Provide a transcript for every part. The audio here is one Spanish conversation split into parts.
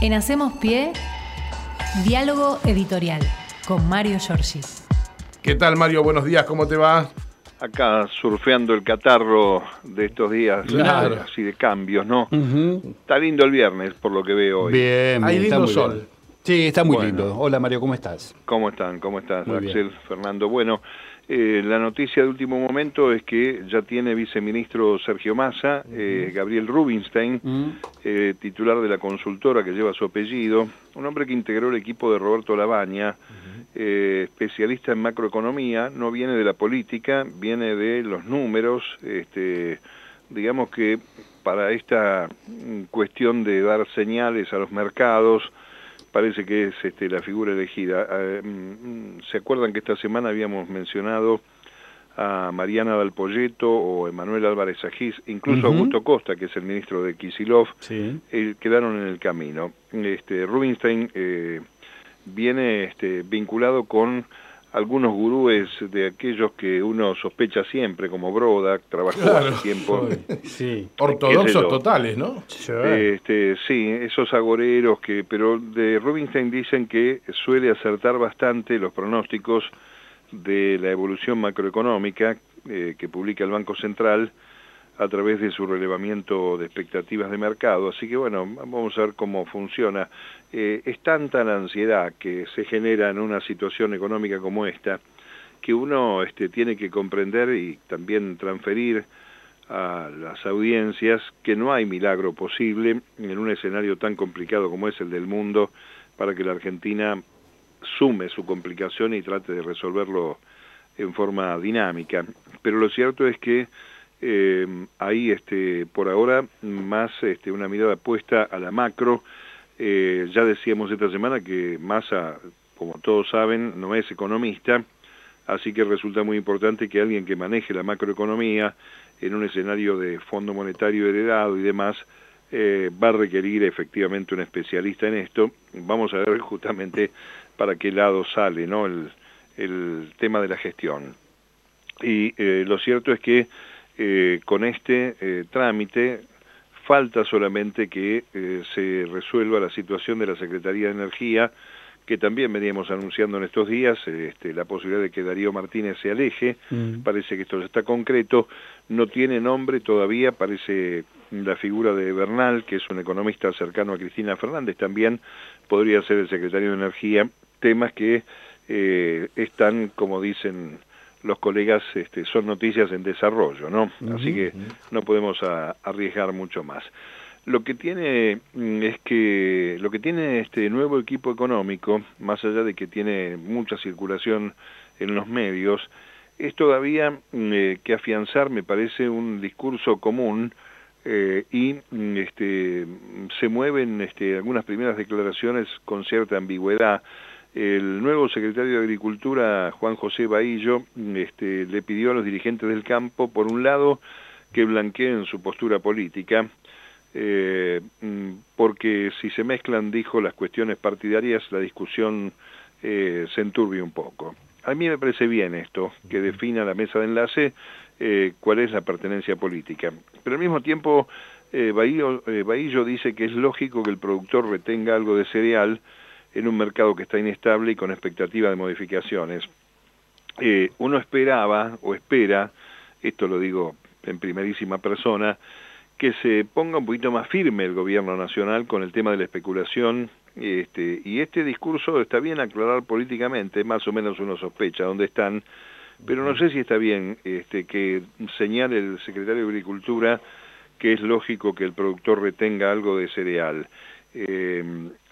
En Hacemos Pie, diálogo editorial con Mario Giorgi. ¿Qué tal Mario? Buenos días, ¿cómo te va? Acá surfeando el catarro de estos días, Claro. así de cambios, ¿no? Está lindo el viernes, por lo que veo hoy. Bien, Hay bien, está lindo muy sol. bien. Sí, está muy Bueno. lindo. Hola Mario, ¿cómo estás? ¿Cómo están? ¿Cómo estás, Muy Axel, Fernando? Bueno, eh, la noticia de último momento es que ya tiene viceministro Sergio Massa, eh, Gabriel Rubinstein, eh, titular de la consultora que lleva su apellido, un hombre que integró el equipo de Roberto Labaña, eh, especialista en macroeconomía, no viene de la política, viene de los números, este, digamos que para esta mm, cuestión de dar señales a los mercados, parece que es este, la figura elegida. Eh, mm, ¿Se acuerdan que esta semana habíamos mencionado a Mariana Dalpolleto o Emanuel Álvarez Agís, incluso Ujú. Augusto Costa, que es el ministro de Kisilov, Sí. eh, quedaron en el camino. Este, Rubinstein eh, viene este, vinculado con algunos gurúes de aquellos que uno sospecha siempre, como Broda, trabajó Claro. hace tiempo. Sí. Ortodoxos totales, ¿no? Este, sí, esos agoreros que, pero de Rubinstein dicen que suele acertar bastante los pronósticos de la evolución macroeconómica eh, que publica el Banco Central a través de su relevamiento de expectativas de mercado. Así que bueno, vamos a ver cómo funciona. Eh, es tanta la ansiedad que se genera en una situación económica como esta que uno este, tiene que comprender y también transferir a las audiencias que no hay milagro posible en un escenario tan complicado como es el del mundo para que la Argentina sume su complicación y trate de resolverlo en forma dinámica. Pero lo cierto es que eh, este, por ahora más este, una mirada puesta a la macro. Eh, ya decíamos esta semana que Massa, como todos saben, no es economista, así que resulta muy importante que alguien que maneje la macroeconomía en un escenario de fondo monetario heredado y demás, eh, va a requerir efectivamente un especialista en esto. Vamos a ver justamente para qué lado sale ¿no? el, el tema de la gestión. Y eh, lo cierto es que eh, con este eh, trámite falta solamente que eh, se resuelva la situación de la Secretaría de Energía, que también veníamos anunciando en estos días, este, la posibilidad de que Darío Martínez se aleje, Mm. parece que esto ya está concreto, no tiene nombre todavía, parece la figura de Bernal, que es un economista cercano a Cristina Fernández, también podría ser el secretario de Energía, temas que eh, están, como dicen los colegas, este, son noticias en desarrollo, ¿no? Así que no podemos a- arriesgar mucho más. Lo que tiene mm, es que lo que tiene este nuevo equipo económico, más allá de que tiene mucha circulación en los medios, es todavía mm, eh, que afianzar, me parece, un discurso común eh, y mm, este, se mueven este, algunas primeras declaraciones con cierta ambigüedad. El nuevo secretario de Agricultura, Juan José Bahillo, este, le pidió a los dirigentes del campo, por un lado, que blanqueen su postura política, eh, mm, porque si se mezclan, dijo, las cuestiones partidarias, la discusión eh, se enturbia un poco. A mí me parece bien esto, que defina la mesa de enlace eh, cuál es la pertenencia política. Pero al mismo tiempo, eh, Bahillo, eh, Bahillo dice que es lógico que el productor retenga algo de cereal en un mercado que está inestable y con expectativa de modificaciones. Eh, uno esperaba o espera, esto lo digo en primerísima persona, que se ponga un poquito más firme el gobierno nacional con el tema de la especulación este, y este discurso está bien aclarar políticamente, más o menos uno sospecha dónde están, pero no sé si está bien este, que señale el secretario de Agricultura que es lógico que el productor retenga algo de cereal. Eh,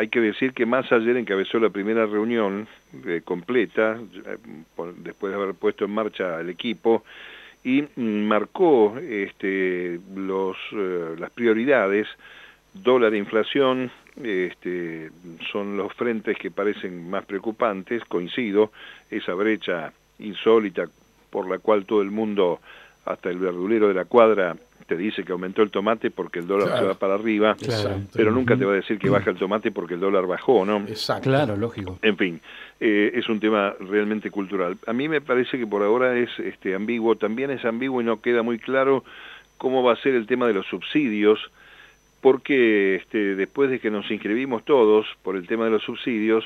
hay que decir que más ayer encabezó la primera reunión eh, completa, eh, después de haber puesto en marcha el equipo, y mm, marcó este, los, eh, las prioridades, dólar e inflación, este, son los frentes que parecen más preocupantes, coincido, esa brecha insólita por la cual todo el mundo, hasta el verdulero de la cuadra, te dice que aumentó el tomate porque el dólar Claro. se va para arriba, Claro. pero nunca te va a decir que baja el tomate porque el dólar bajó, ¿no? Exacto. Claro, lógico. En fin, eh, es un tema realmente cultural. A mí me parece que por ahora es este, ambiguo, también es ambiguo y no queda muy claro cómo va a ser el tema de los subsidios, porque este, después de que nos inscribimos todos por el tema de los subsidios,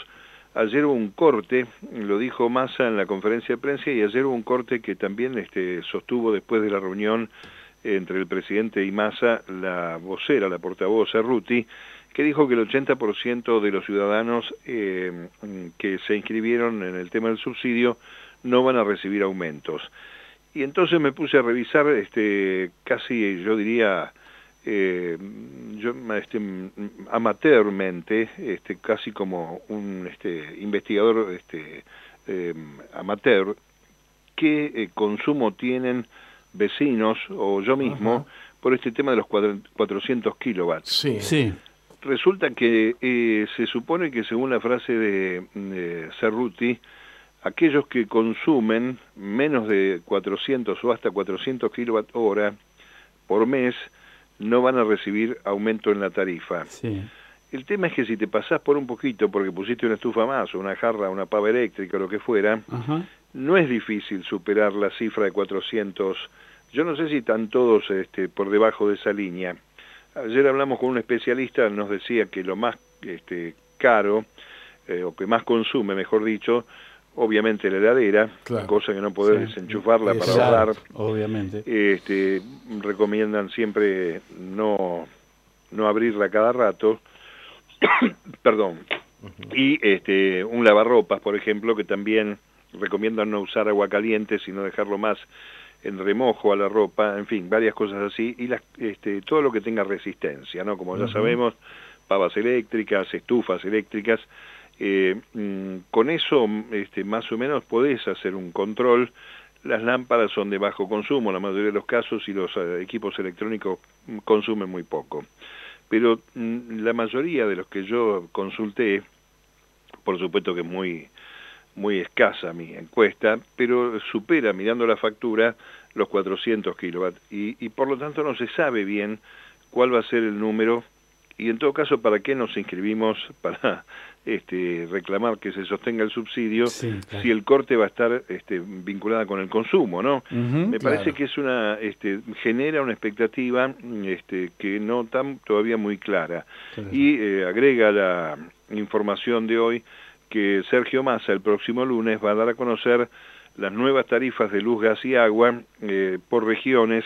ayer hubo un corte, lo dijo Massa en la conferencia de prensa, y ayer hubo un corte que también este, sostuvo después de la reunión entre el presidente y Massa la vocera, la portavoz Cerruti, que dijo que el 80% de los ciudadanos eh, que se inscribieron en el tema del subsidio no van a recibir aumentos. Y entonces me puse a revisar este, casi, yo diría, eh, yo este, amateurmente, este, casi como un este, investigador este, eh, amateur, qué eh, consumo tienen vecinos o yo mismo por este tema de los 400 kilowatts. Sí. Sí. Resulta que eh, se supone que según la frase de, de Cerruti, aquellos que consumen menos de 400 o hasta 400 kilowatt hora por mes no van a recibir aumento en la tarifa. Sí. El tema es que si te pasás por un poquito porque pusiste una estufa más o una jarra, una pava eléctrica o lo que fuera, Ajá. No es difícil superar la cifra de 400. Yo no sé si están todos este, por debajo de esa línea. Ayer hablamos con un especialista, nos decía que lo más este, caro, eh, o que más consume, mejor dicho, obviamente la heladera, Claro. cosa que no podés Sí. desenchufarla para ahorrar. Obviamente. Este, recomiendan siempre no, no abrirla cada rato. Perdón. Y este, un lavarropas, por ejemplo, que también recomiendan no usar agua caliente, sino dejarlo más en remojo a la ropa, en fin, varias cosas así, y las, este, todo lo que tenga resistencia, ¿no? Como ya sabemos, pavas eléctricas, estufas eléctricas, eh, mm, con eso este, más o menos podés hacer un control. Las lámparas son de bajo consumo, la mayoría de los casos, y los eh, equipos electrónicos mm, consumen muy poco. Pero mm, la mayoría de los que yo consulté, por supuesto que es muy, muy escasa mi encuesta, pero supera, mirando la factura, los 400 kilowatts. Y, y por lo tanto no se sabe bien cuál va a ser el número y en todo caso para qué nos inscribimos para este, reclamar que se sostenga el subsidio Sí, claro. si el corte va a estar este, vinculada con el consumo, ¿no? Me parece claro. que es una este, genera una expectativa este, que no está todavía muy clara Claro. y eh, agrega la información de hoy que Sergio Massa el próximo lunes va a dar a conocer las nuevas tarifas de luz, gas y agua eh, por regiones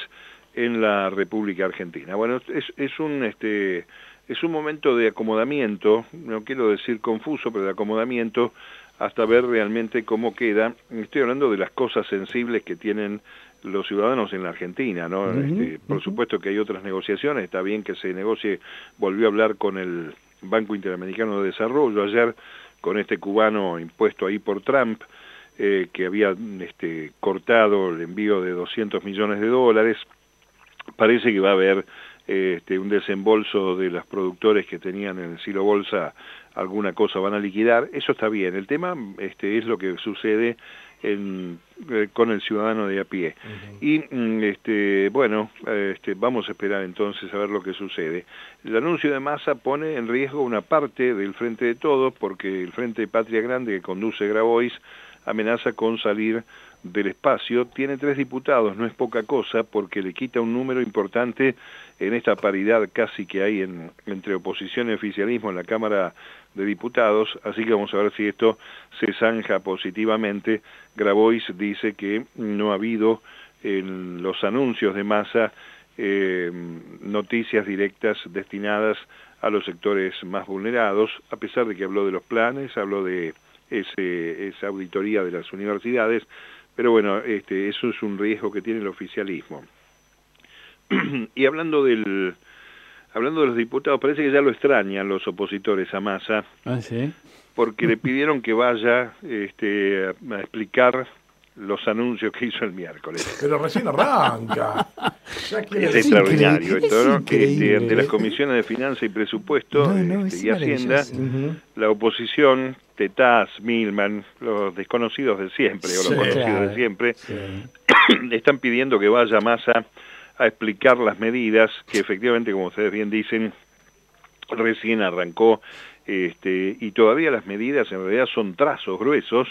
en la República Argentina. Bueno, es, es un este es un momento de acomodamiento, no quiero decir confuso, pero de acomodamiento hasta ver realmente cómo queda. Estoy hablando de las cosas sensibles que tienen los ciudadanos en la Argentina, ¿no? Este, por supuesto que hay otras negociaciones, está bien que se negocie, volvió a hablar con el Banco Interamericano de Desarrollo ayer, con este cubano impuesto ahí por Trump, eh, que había este, cortado el envío de 200 millones de dólares, parece que va a haber eh, este, un desembolso de los productores que tenían en el silo bolsa alguna cosa van a liquidar, eso está bien. El tema este, es lo que sucede en, eh, con el ciudadano de a pie. Y mm, este, bueno, este, vamos a esperar entonces a ver lo que sucede. El anuncio de Massa pone en riesgo una parte del Frente de Todos porque el Frente de Patria Grande que conduce Grabois amenaza con salir del espacio. Tiene tres diputados, no es poca cosa, porque le quita un número importante en esta paridad casi que hay en, entre oposición y oficialismo en la Cámara de Diputados, así que vamos a ver si esto se zanja positivamente. Grabois dice que no ha habido en los anuncios de masa eh, noticias directas destinadas a los sectores más vulnerados, a pesar de que habló de los planes, habló de ese, esa auditoría de las universidades, pero bueno, este, eso es un riesgo que tiene el oficialismo. y hablando del hablando de los diputados, parece que ya lo extrañan los opositores a Massa, Ah, sí. porque le pidieron que vaya este, a, explicar los anuncios que hizo el miércoles. Pero recién arranca. Es extraordinario esto, es ¿no? Que este, ante las comisiones de Finanzas y Presupuesto No, no, este, es y Hacienda, la oposición, Tetaz, Milman, los desconocidos de siempre, o los conocidos Claro. de siempre, Sí. están pidiendo que vaya Massa a explicar las medidas que efectivamente, como ustedes bien dicen, recién arrancó este, y todavía las medidas en realidad son trazos gruesos.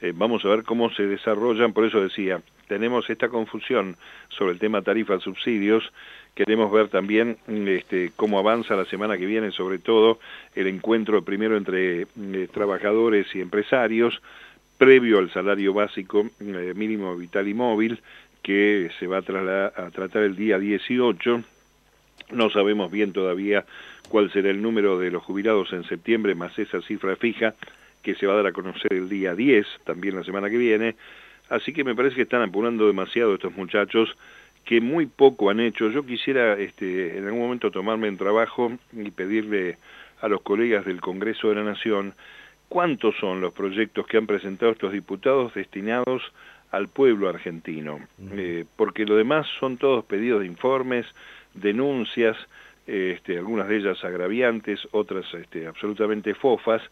Eh, vamos a ver cómo se desarrollan, por eso decía, tenemos esta confusión sobre el tema tarifas subsidios, queremos ver también este, cómo avanza la semana que viene, sobre todo el encuentro primero entre eh, trabajadores y empresarios, previo al salario básico eh, mínimo vital y móvil, que se va a, a tratar el día 18. No sabemos bien todavía cuál será el número de los jubilados en septiembre, más esa cifra fija que se va a dar a conocer el día 10, también la semana que viene. Así que me parece que están apurando demasiado estos muchachos que muy poco han hecho. Yo quisiera este, en algún momento tomarme en trabajo y pedirle a los colegas del Congreso de la Nación cuántos son los proyectos que han presentado estos diputados destinados al pueblo argentino, eh, porque lo demás son todos pedidos de informes, denuncias, este, algunas de ellas agraviantes, otras este, absolutamente fofas,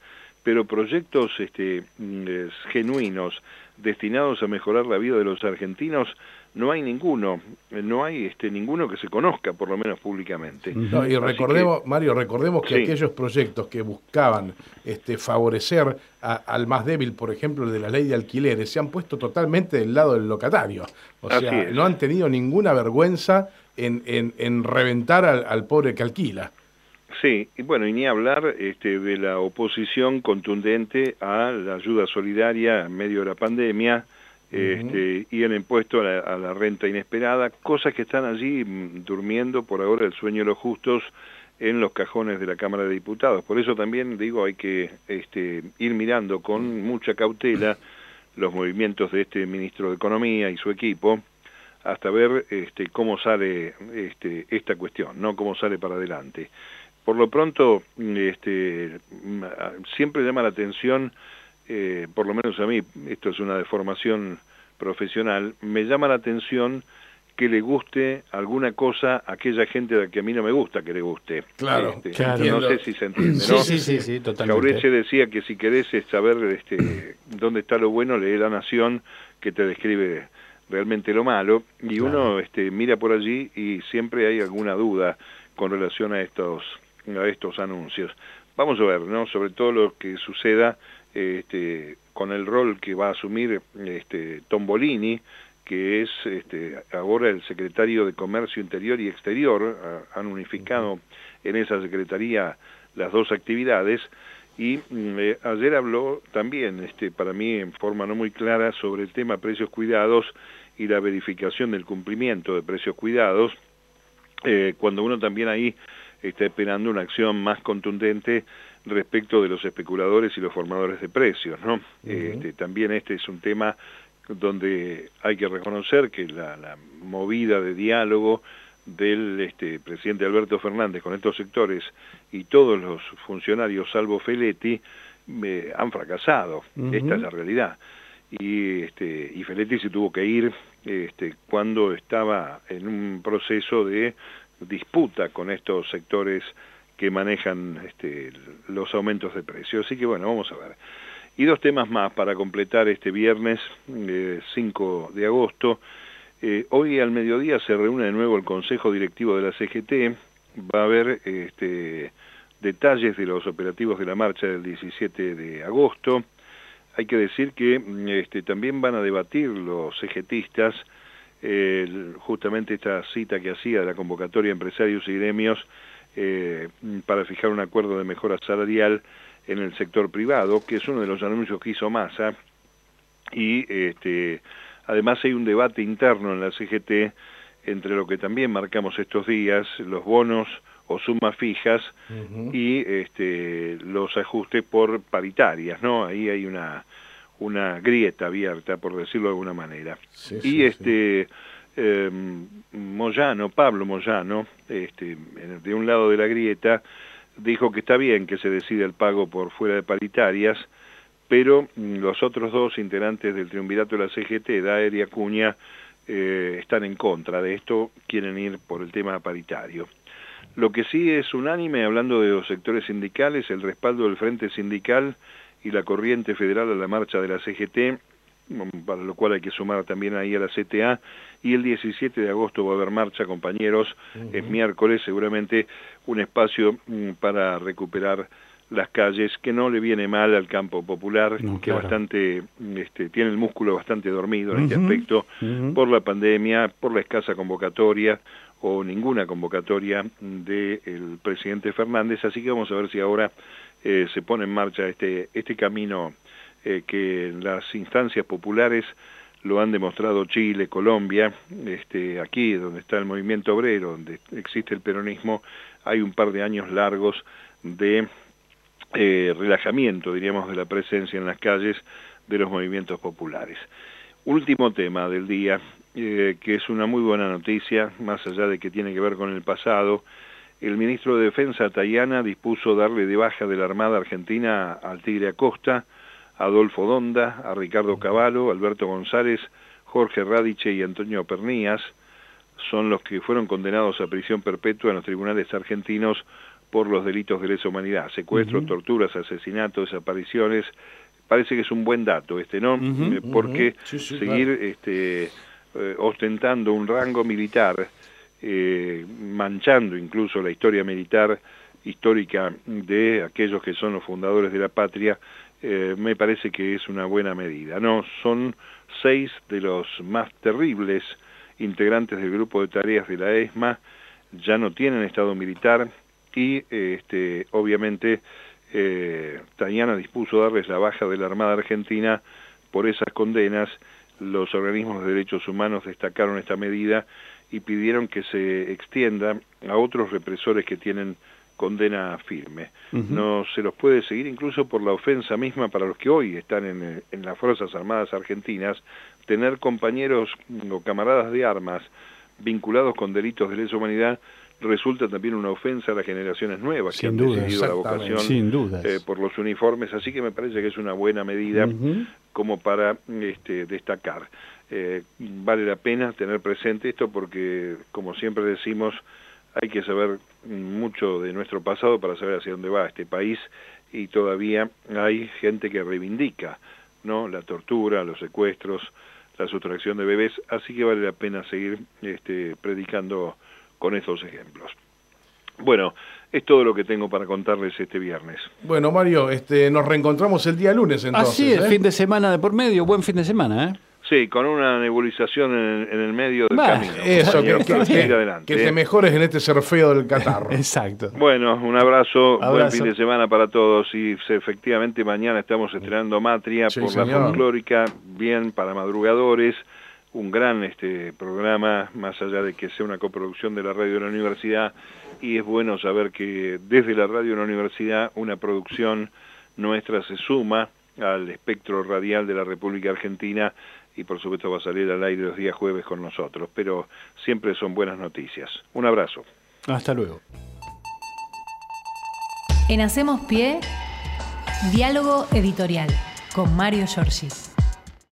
pero proyectos este, mm, genuinos destinados a mejorar la vida de los argentinos no hay ninguno, no hay este ninguno que se conozca, por lo menos públicamente. y recordemos, Mario, recordemos que aquellos proyectos que buscaban este, favorecer al más débil, por ejemplo, el de la ley de alquileres, se han puesto totalmente del lado del locatario. O sea, no han tenido ninguna vergüenza en, en, reventar al, al pobre que alquila. Sí, y bueno, y ni hablar este, de la oposición contundente a la ayuda solidaria en medio de la pandemia, este, y el impuesto a la, renta inesperada, cosas que están allí mm, durmiendo por ahora el sueño de los justos en los cajones de la Cámara de Diputados. Por eso también digo, hay que este, ir mirando con mucha cautela los movimientos de este ministro de Economía y su equipo hasta ver este, cómo sale este, esta cuestión, no cómo sale para adelante. Por lo pronto, este, mm, siempre llama la atención eh, por lo menos a mí, esto es una deformación profesional, me llama la atención que le guste alguna cosa a aquella gente a la que a mí no me gusta que le guste. Claro, este, No sé si se entiende, ¿no? Sí, sí, sí, totalmente. decía que si querés saber este, dónde está lo bueno, lee La Nación, que te describe realmente lo malo, y uno este, mira por allí y siempre hay alguna duda con relación a estos, a estos anuncios. Vamos a ver, ¿no? Sobre todo lo que suceda este, con el rol que va a asumir este, Tombolini, que es este, ahora el secretario de Comercio Interior y Exterior, han unificado en esa secretaría las dos actividades, y mm, eh, ayer habló también, este, para mí en forma no muy clara, sobre el tema precios cuidados y la verificación del cumplimiento de precios cuidados, eh, cuando uno también ahí está esperando una acción más contundente respecto de los especuladores y los formadores de precios, ¿no? este, también este es un tema donde hay que reconocer que la, movida de diálogo del este, presidente Alberto Fernández con estos sectores y todos los funcionarios, salvo Feletti, eh, han fracasado. Esta es la realidad. Y, este, y Feletti se tuvo que ir este, cuando estaba en un proceso de disputa con estos sectores que manejan este, los aumentos de precios. Así que bueno, vamos a ver. Y dos temas más para completar este viernes 5 eh, de agosto. Eh, hoy al mediodía se reúne de nuevo el Consejo Directivo de la CGT. Va a haber este, detalles de los operativos de la marcha del 17 de agosto. Hay que decir que este, también van a debatir los CGTistas justamente esta cita que hacía de la convocatoria empresarios y gremios eh, para fijar un acuerdo de mejora salarial en el sector privado, que es uno de los anuncios que hizo Massa, y este, además hay un debate interno en la CGT entre lo que también marcamos estos días, los bonos o sumas fijas y este, los ajustes por paritarias, ¿no? Ahí hay una, una grieta abierta, por decirlo de alguna manera. y este eh, Moyano, Pablo Moyano, este, de un lado de la grieta, dijo que está bien que se decida el pago por fuera de paritarias, pero mm, los otros dos integrantes del triunvirato de la CGT, Daer y Acuña, eh, están en contra de esto, quieren ir por el tema paritario. Lo que sí es unánime, hablando de los sectores sindicales, el respaldo del Frente Sindical y la corriente federal a la marcha de la CGT para lo cual hay que sumar también ahí a la CTA, y el 17 de agosto va a haber marcha, compañeros, es miércoles, seguramente un espacio mm, para recuperar las calles, que no le viene mal al campo popular, que bastante este, tiene el músculo bastante dormido en este aspecto por la pandemia, por la escasa convocatoria o ninguna convocatoria del presidente Fernández, así que vamos a ver si ahora eh, se pone en marcha este, este camino eh, que las instancias populares lo han demostrado Chile, Colombia, este, aquí donde está el movimiento obrero, donde existe el peronismo, hay un par de años largos de eh, relajamiento, diríamos, de la presencia en las calles de los movimientos populares. Último tema del día, eh, que es una muy buena noticia, más allá de que tiene que ver con el pasado. El ministro de Defensa, Tayana, dispuso darle de baja de la Armada Argentina al Tigre Acosta, Adolfo Donda, a Ricardo Cavallo, Alberto González, Jorge Radiche y Antonio Pernías. Son los que fueron condenados a prisión perpetua en los tribunales argentinos por los delitos de lesa humanidad, secuestros, torturas, asesinatos, desapariciones. Parece que es un buen dato este, ¿no? Eh, porque seguir este, eh, ostentando un rango militar, eh, manchando incluso la historia militar histórica de aquellos que son los fundadores de la patria, me parece que es una buena medida. No, son seis de los más terribles integrantes del grupo de tareas de la ESMA, ya no tienen estado militar, y este, obviamente eh, dispuso darles la baja de la Armada Argentina por esas condenas. Los organismos de derechos humanos destacaron esta medida y pidieron que se extienda a otros represores que tienen condena firme. No se los puede seguir incluso por la ofensa misma para los que hoy están en, en las Fuerzas Armadas Argentinas, tener compañeros o camaradas de armas vinculados con delitos de lesa humanidad resulta también una ofensa a las generaciones nuevas que han decidido la vocación eh, por los uniformes, así que me parece que es una buena medida como para este, destacar. Eh, vale la pena tener presente esto porque, como siempre decimos, hay que saber mucho de nuestro pasado para saber hacia dónde va este país y todavía hay gente que reivindica no la tortura, los secuestros, la sustracción de bebés, así que vale la pena seguir este, predicando con estos ejemplos. Bueno, es todo lo que tengo para contarles este viernes. Bueno, Mario, este, nos reencontramos el día lunes entonces. Así es, ¿eh? fin de semana de por medio, buen fin de semana, ¿eh? Sí, con una nebulización en, el medio del camino. Eso, que, que, te ¿eh? mejores en este ser feo del catarro. Exacto. Bueno, un abrazo, buen fin de semana para todos y efectivamente mañana estamos estrenando Matria por la folclórica, bien para madrugadores un gran este programa, más allá de que sea una coproducción de la radio de la universidad, y es bueno saber que desde la radio de la universidad una producción nuestra se suma al espectro radial de la República Argentina y por supuesto va a salir al aire los días jueves con nosotros, pero siempre son buenas noticias. Un abrazo. Hasta luego. En Hacemos Pie, diálogo editorial con Mario Giorgi.